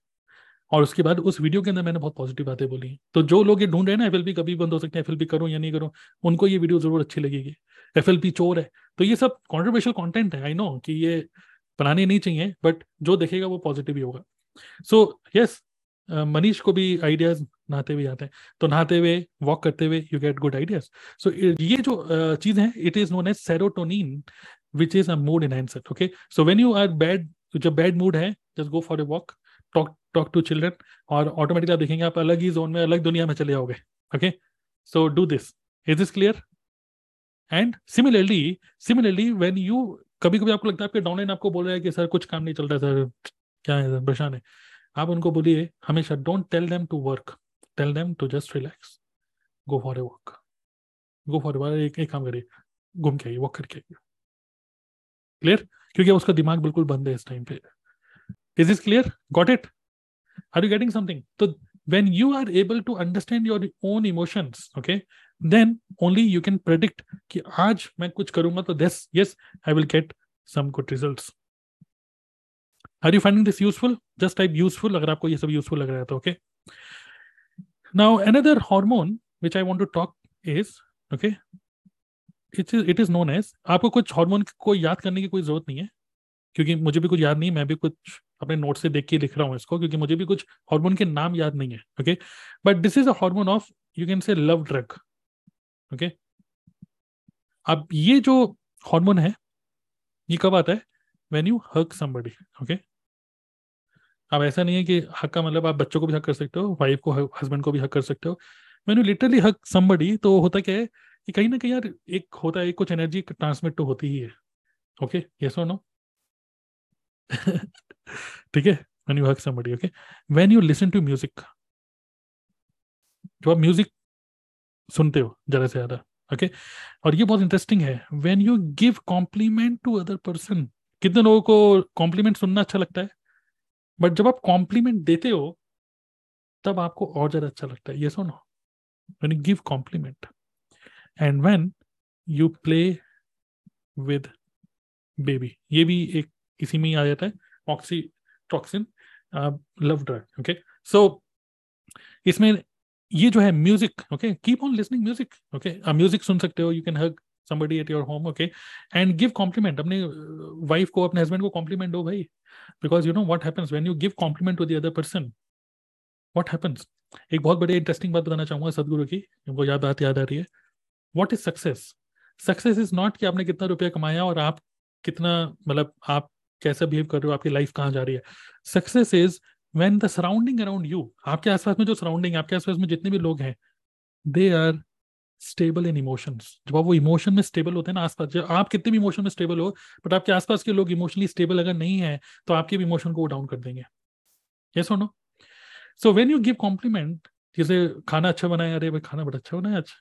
और उसके बाद उस वीडियो के अंदर मैंने बहुत पॉजिटिव बातें बोली तो जो लोग ये ढूंढ रहे हैं ना एफ़ कभी बंद हो सकते हैं एफ़ एल पी करो या नहीं करो, उनको ये वीडियो ज़रूर अच्छी लगेगी। एफ़ एल पी चोर है। तो ये सब कॉन्ट्रोवर्शियल कॉन्टेंट है आई नो कि ये बनानी नहीं चाहिए बट जो देखेगा वो पॉजिटिव ही होगा। So so, yes yes, Manish को भी आइडियाज़ नहाते हुए आते हैं। तो नहाते हुए वॉक करते हुए you get good ideas so ये जो चीज़ है it is known as serotonin which is a mood enhancer okay so when you are bad जब बैड मूड है just go for a walk talk talk to children और ऑटोमेटिकली आप देखेंगे आप अलग ही जोन में अलग दुनिया में चले जाओगे okay so do this is this clear and similarly similarly when you कभी कभी आपको लगता है आपके डाउनलाइन आपको बोल रहा है कि सर कुछ काम नहीं चल रहा है सर क्या है सर परेशान है? आप उनको बोलिए हमेशा don't tell them to work tell them to just relax go for a walk go for a एक, एक काम करिए घूम के आइए वॉक करके आइए. क्लियर क्योंकि उसका दिमाग बिल्कुल बंद है इस टाइम पे। Is is clear got it are you getting something तो when you are able to understand your own emotions okay then only you can predict कि आज मैं कुछ करूंगा तो this yes I will get some good results are you finding this useful just type useful अगर आपको ये सब useful लग रहा है तो okay now another hormone which I want to talk is okay it is it is known as आपको कुछ हार्मोन को याद करने की कोई जरूरत नहीं है क्योंकि मुझे भी कुछ याद नहीं, मैं भी कुछ अपने नोट से देख के लिख रहा हूँ इसको, क्योंकि मुझे भी कुछ हार्मोन के नाम याद नहीं है okay but this is a hormone of you can say love drug okay अब ये जो हार्मोन है, ये कब आता है? When you hug somebody okay अब ऐसा नहीं है कि हक का मतलब आप बच्चों को भी हक कर सकते हो वाइफ को हस्बैंड को भी हक कर सकते हो। मैंने लिटरली हक समबडी तो होता क्या है कि कहीं ना कहीं यार एक होता है, कुछ एनर्जी ट्रांसमिट तो होती ही है ओके यस और नो ठीक है? When you hug somebody, okay? When you listen to music जो आप म्यूज़िक सुनते हो, ज़्यादा से ज़्यादा ओके okay? और ये बहुत इंटरेस्टिंग है। When you give compliment to other person कितने लोगों को कॉम्प्लीमेंट सुनना अच्छा लगता है? बट जब आप कॉम्प्लीमेंट देते हो, तब आपको और ज़्यादा अच्छा लगता है। ये सुनो when you give compliment and when you play with baby ये भी एक इसी में ही आ जाता है oxytocin love drug okay so इसमें ये जो है music okay keep on listening music okay music सुन सकते हो you can hug somebody at your home, okay? And give compliment, अपने वाइफ को, अपने हस्बैंड को कॉम्प्लीमेंट दो भाई। Because you know what happens when you give compliment to the other person what happens एक बहुत बड़ी इंटरेस्टिंग बात बताना चाहूँगा सदगुरु की वो याद बात याद आ रही है। What is success success is not कि आपने कितना रुपया कमाया और आप कितना मतलब आप कैसा बिहेव कर रहे हो, आपकी लाइफ कहाँ जा रही है। Success is when the surrounding around you आपके आसपास में जो सराउंडिंग आपके आसपास में जितने भी लोग हैं they are stable in emotions जब आप वो इमोशन में स्टेबल होते हैं ना, आसपास, जब आप कितने भी इमोशन में स्टेबल हो बट आपके आसपास के लोग इमोशनली स्टेबल अगर नहीं है तो आपके भी इमोशन को डाउन कर देंगे। ये सुनो so when you give compliment जैसे खाना अच्छा बनाया, अरे भाई खाना बड़ा अच्छा बनाया अच्छा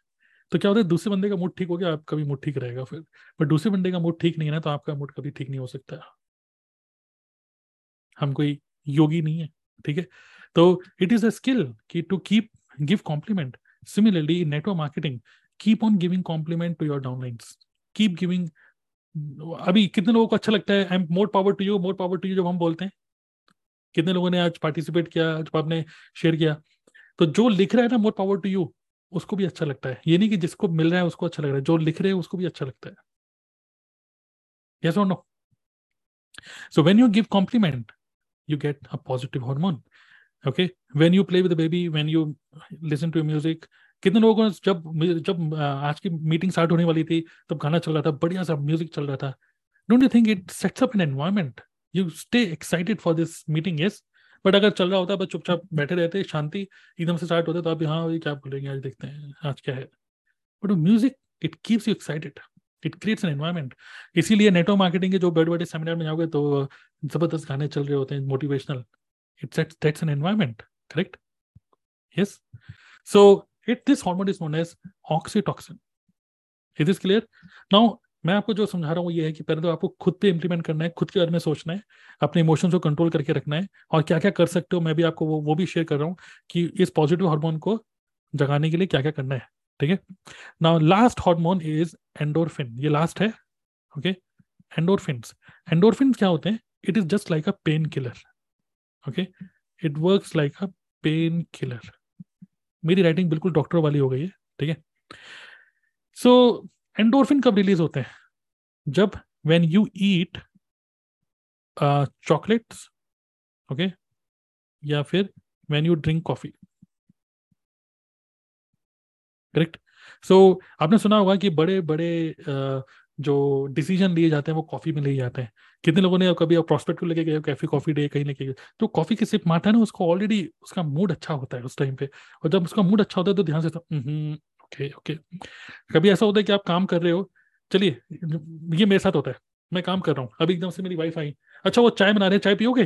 तो क्या होता है, दूसरे बंदे का मूड ठीक हो गया, आपका भी मूड ठीक रहेगा फिर। बट दूसरे बंदे का मूड ठीक नहीं है ना तो आपका मूड कभी ठीक नहीं हो सकता। हम कोई योगी नहीं है, ठीक है? तो इट इज़ अ स्किल कि to keep give compliment similarly in network marketing keep on giving compliment to your downlines keep giving अभी कितने लोगों को अच्छा लगता है? I am more power to you more power to you जब हम बोलते हैं। कितने लोगों ने आज पार्टिसिपेट किया, जब आपने शेयर किया? तो जो लिख रहा है ना मोर पावर टू यू उसको भी अच्छा लगता है। ये नहीं कि जिसको मिल रहा है, उसको अच्छा लग रहा है। जो लिख रहे हैं, उसको भी अच्छा लगता है। Yes or no? So when you give compliment you get a positive hormone, okay? When you play with the baby, when you listen to music, कितने लोगों को जब जब आज की मीटिंग स्टार्ट होने वाली थी, तब गाना चल रहा था, बढ़िया सा म्यूज़िक चल रहा था। Don't you think it sets up an environment you stay excited for this meeting yes but अगर चल रहा होता, बस चुपचाप बैठे रहते, शांति एकदम से स्टार्ट होते तो आप हाँ ये क्या बोलेंगे, आज देखते हैं, आज क्या है। But music it keeps you excited it creates an environment इसीलिए नेटवर्क मार्केटिंग के जो बड़े बड़े सेमिनार में जाओगे तो ज़बरदस्त गाने चल रहे होते हैं motivational it sets that's an environment correct yes so it this hormone is known as oxytocin it is clear now मैं आपको जो समझा रहा हूँ, ये है कि पहले तो आपको खुद पे इंप्लीमेंट करना है, खुद के बारे में सोचना है, अपने इमोशंस को कंट्रोल करके रखना है, और क्या क्या कर सकते हो, मैं भी आपको वो वो भी शेयर कर रहा हूँ कि इस पॉजिटिव हार्मोन को जगाने के लिए क्या क्या करना है। ठीक है? Now last hormone is endorphin ये लास्ट है ओके एंडोरफिन एंडोरफिन क्या होते हैं? It is just like a pain killer okay it work like a pain killer मेरी राइटिंग बिल्कुल डॉक्टर वाली हो गई है, ठीक है? सो एंडोरफिन कब रिलीज़ होते हैं? जब when you eat chocolates okay या फिर when you drink coffee correct so so, आपने सुना होगा कि बड़े बड़े जो डिसीज़न लिए जाते हैं वो कॉफ़ी में लिए जाते हैं। कितने लोगों ने कभी प्रोस्पेक्ट को लेके गए कैफ़े कॉफ़ी डे कहीं लेके गए तो कॉफ़ी की सिप मारता है ना उसको ऑलरेडी उसका मूड अच्छा होता है उस टाइम पे। और जब उसका मूड अच्छा होता है तो ध्यान से ओके ओके कभी ऐसा होता है कि आप काम कर रहे हो चलिए ये मेरे साथ होता है मैं काम कर रहा हूँ अभी एकदम से मेरी वाइफ आई अच्छा वो चाय बना रहे चाय पियोगे?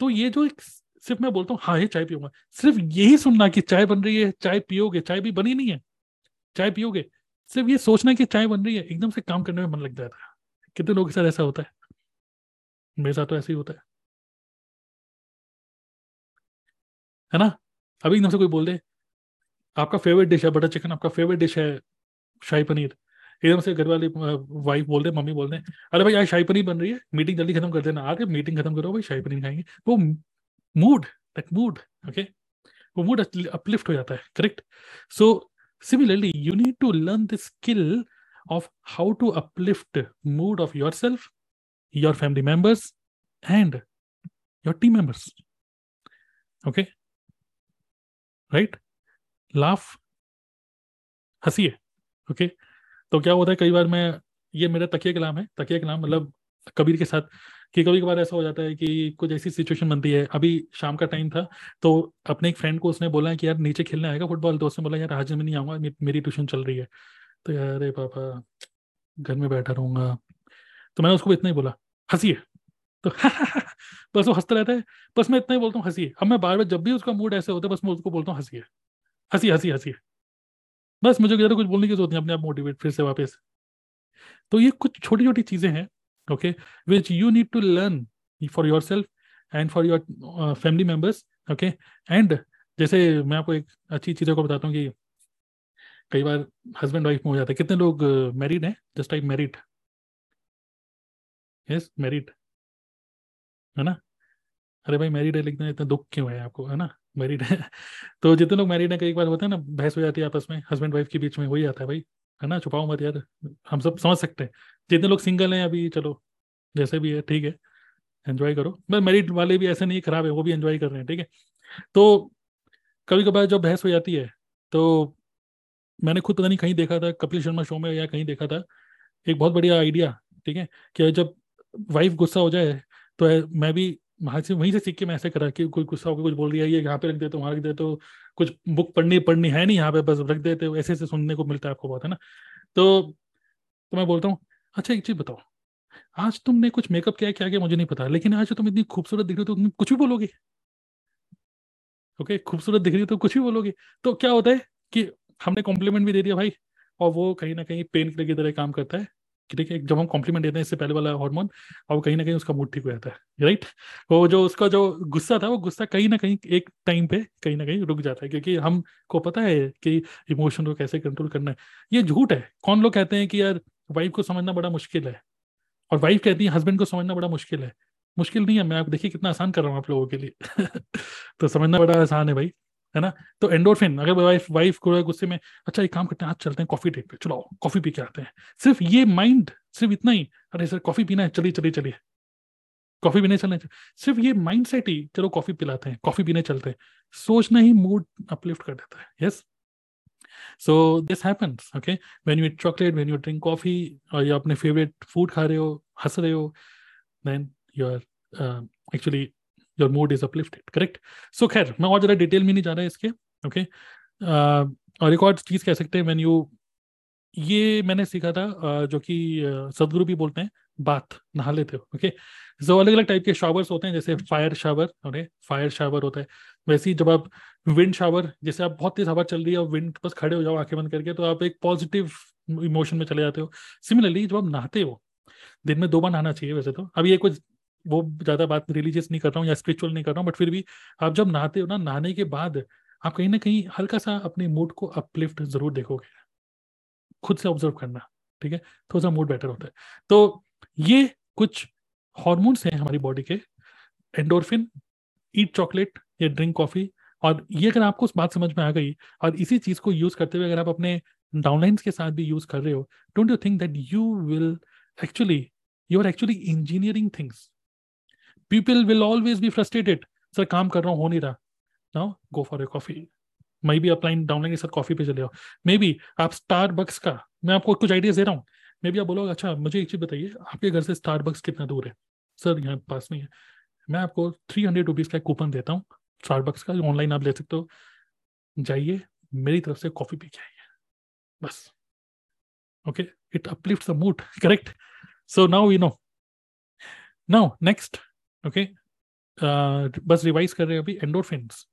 तो ये जो एक सिर्फ़ मैं बोलता हूँ हाँ ये चाय पियोगा सिर्फ़ यही सुनना कि चाय बन रही है, चाय पियोगे, चाय भी बनी नहीं है, चाय पियोगे। सिर्फ़ ये सोचना कि चाय बन रही है, एकदम से काम करने में मन लग जाता है। कितने लोगों के साथ ऐसा होता है? मेरे साथ तो ऐसे ही होता है। है ना? अभी एकदम से कोई बोल दे, आपका फेवरेट डिश है बटर चिकन आपका फेवरेट डिश है शाही पनीर। एकदम से घर वाली वाइफ बोल रहे मम्मी बोल रहे अरे भाई, आज शाही पनीर बन रही है मीटिंग जल्दी खत्म कर देना, आके मीटिंग खत्म करो, भाई, शाही पनीर खाएँगे। वो मूड दैट मूड ओके वो मूड अपलिफ्ट हो जाता है correct so similarly you need to learn the skill of how to uplift mood of yourself, your family members, and your team members, okay? Right? Laugh, हंसीए ओके okay? तो क्या होता है, कई बार मैं, ये मेरा तकिया कलाम है, तकिया कलाम मतलब कबीर के साथ कि कभी कभार ऐसा हो जाता है कि कुछ ऐसी सिचुएशन बनती है। अभी शाम का टाइम था तो अपने एक फ्रेंड को उसने बोला कि यार नीचे खेलने आएगा फुटबॉल तो उसने बोला, यार, आज मैं नहीं आऊँगा मेरी ट्यूशन चल रही है। तो यार, अरे पापा, घर में बैठा रहूँगा। तो मैंने उसको इतना ही बोला हँसी है तो [LAUGHS] बस वो हंसता रहता है। बस मैं इतना ही बोलता हूँ हँसी अब मैं बार बार जब भी उसका मूड ऐसे होता है, बस मैं उसको बोलता हूँ हँसी है हँसी हँसी हँसी बस मुझे ज़्यादा कुछ बोलने की ज़रूरत नहीं, अपने आप मोटिवेट फिर से वापस। तो ये कुछ छोटी छोटी चीज़ें हैं okay which you need to learn for yourself and for your family members okay and जैसे मैं आपको एक अच्छी चीज़ों को बताता हूँ कि कई बार हस्बैंड वाइफ में हो जाता है। कितने लोग मैरिड हैं? Just type married yes married है ना? अरे भाई मैरिड है लेकिन इतना दुख क्यों है आपको? है ना? मैरिड है। [LAUGHS] तो जितने लोग मैरिड हैं, कई बार होता है ना, बहस हो जाती है आपस में। हस्बैंड वाइफ के बीच में वही आता है भाई। है ना? छुपाओ मत यार। हम सब समझ सकते हैं। जितने लोग सिंगल हैं अभी, चलो, जैसे भी है, ठीक है एंजॉय करो। मैं मैरिड वाले भी ऐसे नहीं, खराब है, वो भी एंजॉय कर रहे हैं, ठीक है। तो कभी कभार जब बहस हो जाती है तो मैंने खुद पता नहीं कहीं देखा था, कपिल शर्मा शो में या कहीं देखा था, एक बहुत बढ़िया आइडिया ठीक है, कि जब वाइफ गुस्सा हो जाए तो मैं भी वहाँ से, वहीं से सीख के मैं ऐसे करा कि कोई गुस्सा होकर कुछ बोल रही है ये यहाँ पे रख देते हो वहाँ रख देते हो कुछ बुक पढ़नी पढ़नी है नहीं यहाँ पे, बस रख देते हो। ऐसे ऐसे सुनने को मिलता है आपको बहुत, है ना। तो तो मैं बोलता हूँ अच्छा एक चीज़ बताओ। आज तुमने कुछ मेकअप किया क्या किया मुझे नहीं पता, लेकिन आज तुम इतनी खूबसूरत दिख रही हो तो तुम कुछ भी बोलोगे। ओके खूबसूरत दिख रही हो तो कुछ भी बोलोगे। तो क्या होता है कि हमने कॉम्प्लीमेंट भी दे दिया भाई, और वो कहीं ना कहीं पेन किलर की तरह काम करता है। ठीक है जब हम कॉम्प्लीमेंट देते हैं, इससे पहले वाला हार्मोन और कहीं ना कहीं उसका मूड ठीक हो जाता है राइट वो जो उसका जो गुस्सा था, वो गुस्सा कहीं ना कहीं एक टाइम पे कहीं ना कहीं रुक जाता है, क्योंकि हमको पता है कि इमोशन को कैसे कंट्रोल करना है। ये झूठ है। कौन लोग कहते हैं कि यार वाइफ को समझना बड़ा मुश्किल है। और वाइफ कहती है हस्बैंड को समझना बड़ा मुश्किल है। मुश्किल नहीं है, मैं आप देखिए कितना आसान कर रहा हूँ आप लोगों के लिए। [LAUGHS] तो समझना बड़ा आसान है भाई, है ना? तो एंडोरफिन अगर वाइफ वाइफ को गुस्से में अच्छा एक काम करते हैं, आज चलते हैं कॉफ़ी डेट पे, चलो कॉफ़ी पी के आते हैं। सिर्फ़ ये माइंड सिर्फ़ इतना ही, अरे सर कॉफ़ी पीना है, चलिए चलिए चलिए। कॉफ़ी पीने चलने सिर्फ़ ये माइंड सेट ही, चलो कॉफ़ी पिलाते हैं कॉफ़ी पीने चलते हैं। सोचना ही मूड अपलिफ्ट कर देता है yes so this happens okay when you chocolate when you drink coffee और या अपने फेवरेट फ़ूड खा रहे हो हंस रहे हो then you are actually your mood is uplifted correct so खैर मैं और ज़्यादा डिटेल में नहीं जा रहा है इसके ओके okay? uh, और एक और चीज़ कह सकते हैं वैन यू ये मैंने सीखा था uh, जो कि सदगुरु भी बोलते हैं बात नहा लेते हो ओके जो अलग अलग टाइप के शावर्स होते हैं जैसे fire shower okay fire shower होता है। वैसे ही जब आप विंड शावर जैसे आप बहुत तेज हवा चल रही है और विंड बस खड़े हो जाओ, आँखें बंद करके तो आप एक पॉजिटिव इमोशन में चले जाते हो। सिमिलरली जब आप नहाते हो, दिन में दो बार नहाना चाहिए वैसे तो। अभी ये कुछ वो ज़्यादा बात रिलीजियस नहीं कर रहा हूँ या स्पिरिचुअल नहीं कर रहा हूँ बट फिर भी आप जब नहाते हो ना, नहाने के बाद आप कहीं ना कहीं हल्का सा अपने मूड को अपलिफ्ट ज़रूर देखोगे। खुद से ऑब्ज़र्व करना, ठीक है? थोड़ा सा मूड बेटर होता है। तो ये कुछ हॉर्मोन्स हैं हमारी बॉडी के। एंडोरफिन ईट चॉकलेट या ड्रिंक कॉफ़ी और ये अगर आपको उस बात समझ में आ गई, और इसी चीज़ को यूज़ करते हुए अगर आप अपने डाउनलाइंस के साथ भी यूज़ कर रहे हो don't you think that you will actually you are actually engineering things people will always be frustrated sir काम कर रहा हूँ, हो नहीं रहा। Now go for a coffee मैं भी अपलाइन डाउनलाइन के साथ कॉफ़ी पे चले आओ मे बी आप स्टार बक्स का, मैं आपको कुछ आइडियाज़ दे रहा हूँ। मे बी आप बोलोगे अच्छा मुझे एक चीज़ बताइए, आपके घर से स्टार बक्स कितना दूर है? सर यहाँ पास में है मैं आपको थ्री हंड्रेड रुपीज़ का कूपन देता हूँ। स्टार बक्स का ऑनलाइन आप ले सकते हो। जाइए, मेरी तरफ़ से कॉफ़ी पी के आइए। बस। Okay it uplift the mood correct so now you know now next okay बस रिवाइज कर रहे हैं अभी endorphins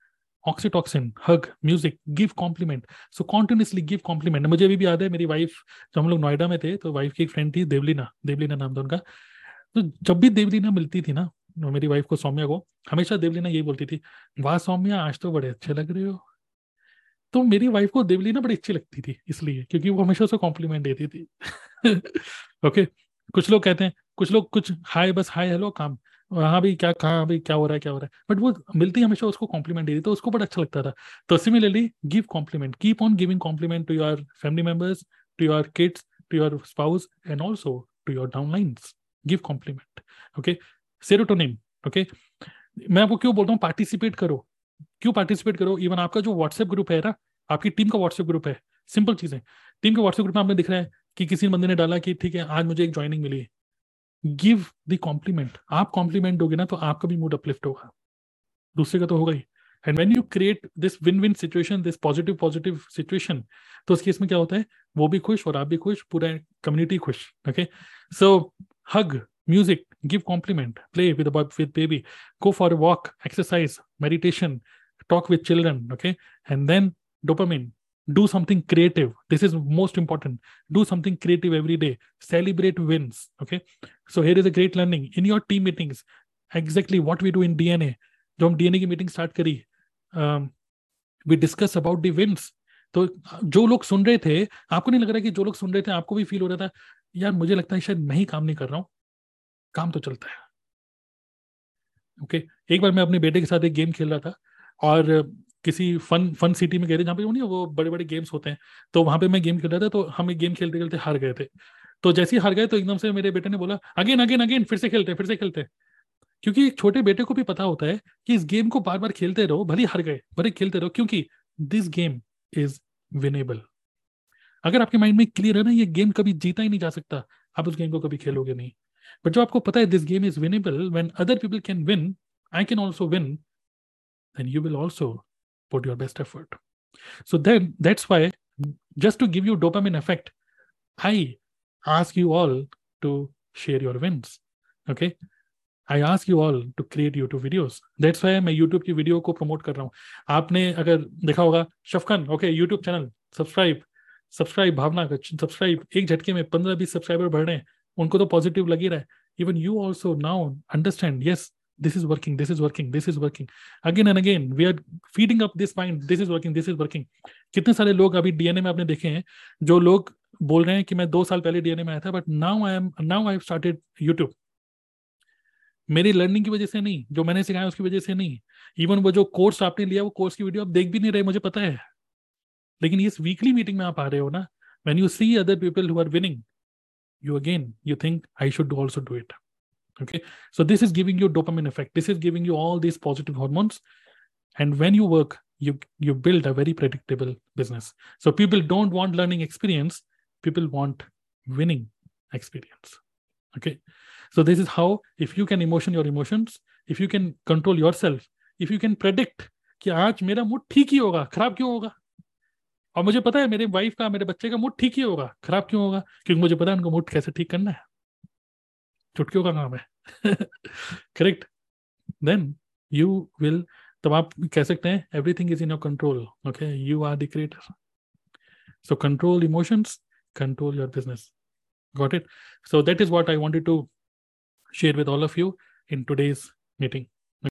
oxytocin hug music give compliment so continuously give compliment मुझे अभी भी याद है, मेरी वाइफ जब हम लोग नोएडा में थे तो वाइफ की एक फ्रेंड थी, देवलीना देवलीना नाम था उनका। तो जब भी देवलीना मिलती थी ना मेरी वाइफ को सौम्या को, हमेशा देवलीना यही बोलती थी, वाह सौम्या, आज तो बड़े अच्छे लग रहे हो। तो मेरी वाइफ को देवलीना बड़ी अच्छी लगती थी, इसलिए, क्योंकि वो हमेशा उसको कॉम्प्लीमेंट देती थी। [LAUGHS] ओके? कुछ लोग कहते हैं, कुछ लोग कुछ, हाय, बस हाय हेलो काम हाँ भाई क्या, कहा भाई क्या हो रहा है, क्या हो रहा है? बट वो मिलती हमेशा उसको कॉम्प्लीमेंट देती तो उसको बड़ा अच्छा लगता था। तो similarly give compliment keep on giving compliment to your family members to your kids to your spouse and also to your downlines give compliment okay serotonin okay मैं आपको क्यों बोलता हूँ पार्टिसिपेट करो। क्यों पार्टिसिपेट करो? इवन आपका जो व्हाट्सएप ग्रुप है ना, आपकी टीम का व्हाट्सएप ग्रुप है। सिंपल चीज़ है। टीम के व्हाट्सएप ग्रुप में आपने दिख रहा है कि किसी बंदे ने डाला कि ठीक है, आज मुझे एक ज्वाइनिंग मिली गिव द कॉम्प्लीमेंट आप कॉम्प्लीमेंट दोगे ना तो आपका भी मूड अपलिफ्ट होगा। दूसरे का तो होगा ही। And when you create this win win situation this positive positive situation तो उस केस में क्या होता है? वो भी खुश और आप भी खुश, पूरा कम्युनिटी खुश okay so hug music give compliment play with with baby go for a walk exercise meditation talk with children okay and then dopamine do something creative this is most important do something creative every day celebrate wins okay so here is a great learning in your team meetings exactly what we do in dna जो हम डीएनए की मीटिंग स्टार्ट करी we discuss about the wins तो जो लोग सुन रहे थे आपको नहीं लग रहा कि जो लोग सुन रहे थे आपको भी फील हो रहा था यार मुझे लगता है शायद मैं ही काम नहीं कर रहा हूँ काम तो चलता है। Okay okay? एक बार मैं अपने बेटे के साथ एक गेम खेल रहा था और किसी फन फन सिटी में गए थे जहाँ पे वो नहीं वो बड़े बड़े गेम्स होते हैं। तो वहाँ पे मैं गेम खेल रहा था तो हम एक गेम खेलते खेलते हार गए थे। तो जैसे ही हार गए तो एकदम से मेरे बेटे ने बोला अगेन अगेन अगेन फिर से खेलते फिर से खेलते क्योंकि एक छोटे बेटे को भी पता होता है कि इस गेम को बार बार खेलते रहो, भले हार गए, भले खेलते रहो, क्योंकि दिस गेम इज़ विनेबल अगर आपके माइंड में क्लियर है ना, ये गेम कभी जीता ही नहीं जा सकता, आप उस गेम को कभी खेलोगे नहीं। बट जो आपको पता है this game is winnable when other people can win I can also win then you will also put your best effort so then that's why just to give you dopamine effect, i ask you all to share your wins, okay? I ask you all to create YouTube videos that's why मैं यूट्यूब की वीडियो को प्रमोट कर रहा हूँ। आपने अगर देखा होगा शफकन okay YouTube channel subscribe subscribe Bhavana का सब्सक्राइब एक झटके में पंद्रह बीस सब्सक्राइबर बढ़ रहे हैं। उनको तो पॉजिटिव लग ही रहा है। Even you also now understand yes this is working this is working this is working again and again we are feeding up this mind this is working this is working कितने सारे लोग अभी डीएनए में आपने देखे हैं, जो लोग बोल रहे हैं कि मैं दो साल पहले डीएनए में आया था but now I am now I started YouTube मेरी लर्निंग की वजह से नहीं, जो मैंने सिखाया उसकी वजह से नहीं। इवन वो जो कोर्स आपने लिया, वो कोर्स की वीडियो आप देख भी नहीं रहे, मुझे पता है। लेकिन इस वीकली मीटिंग में आप आ रहे हो ना, when you see other people who are winning you again you think i should also do it okay so this is giving you dopamine effect this is giving you all these positive hormones and when you work you you build a very predictable business so people don't want learning experience people want winning experience okay so this is how if you can emotion your emotions if you can control yourself if you can predict कि आज मेरा मूड ठीक ही होगा खराब क्यों होगा और मुझे पता है, मेरे वाइफ का, मेरे बच्चे का मूड ठीक ही होगा। खराब क्यों होगा? क्योंकि मुझे पता है, उनको मूड कैसे ठीक करना है। चुटकियों का काम है। करेक्ट देन यू विल तब आप कह सकते हैं everything is in your control okay you are the creator so control emotions, control your business. Got it? So that is what i wanted to share with all of you in today's meeting.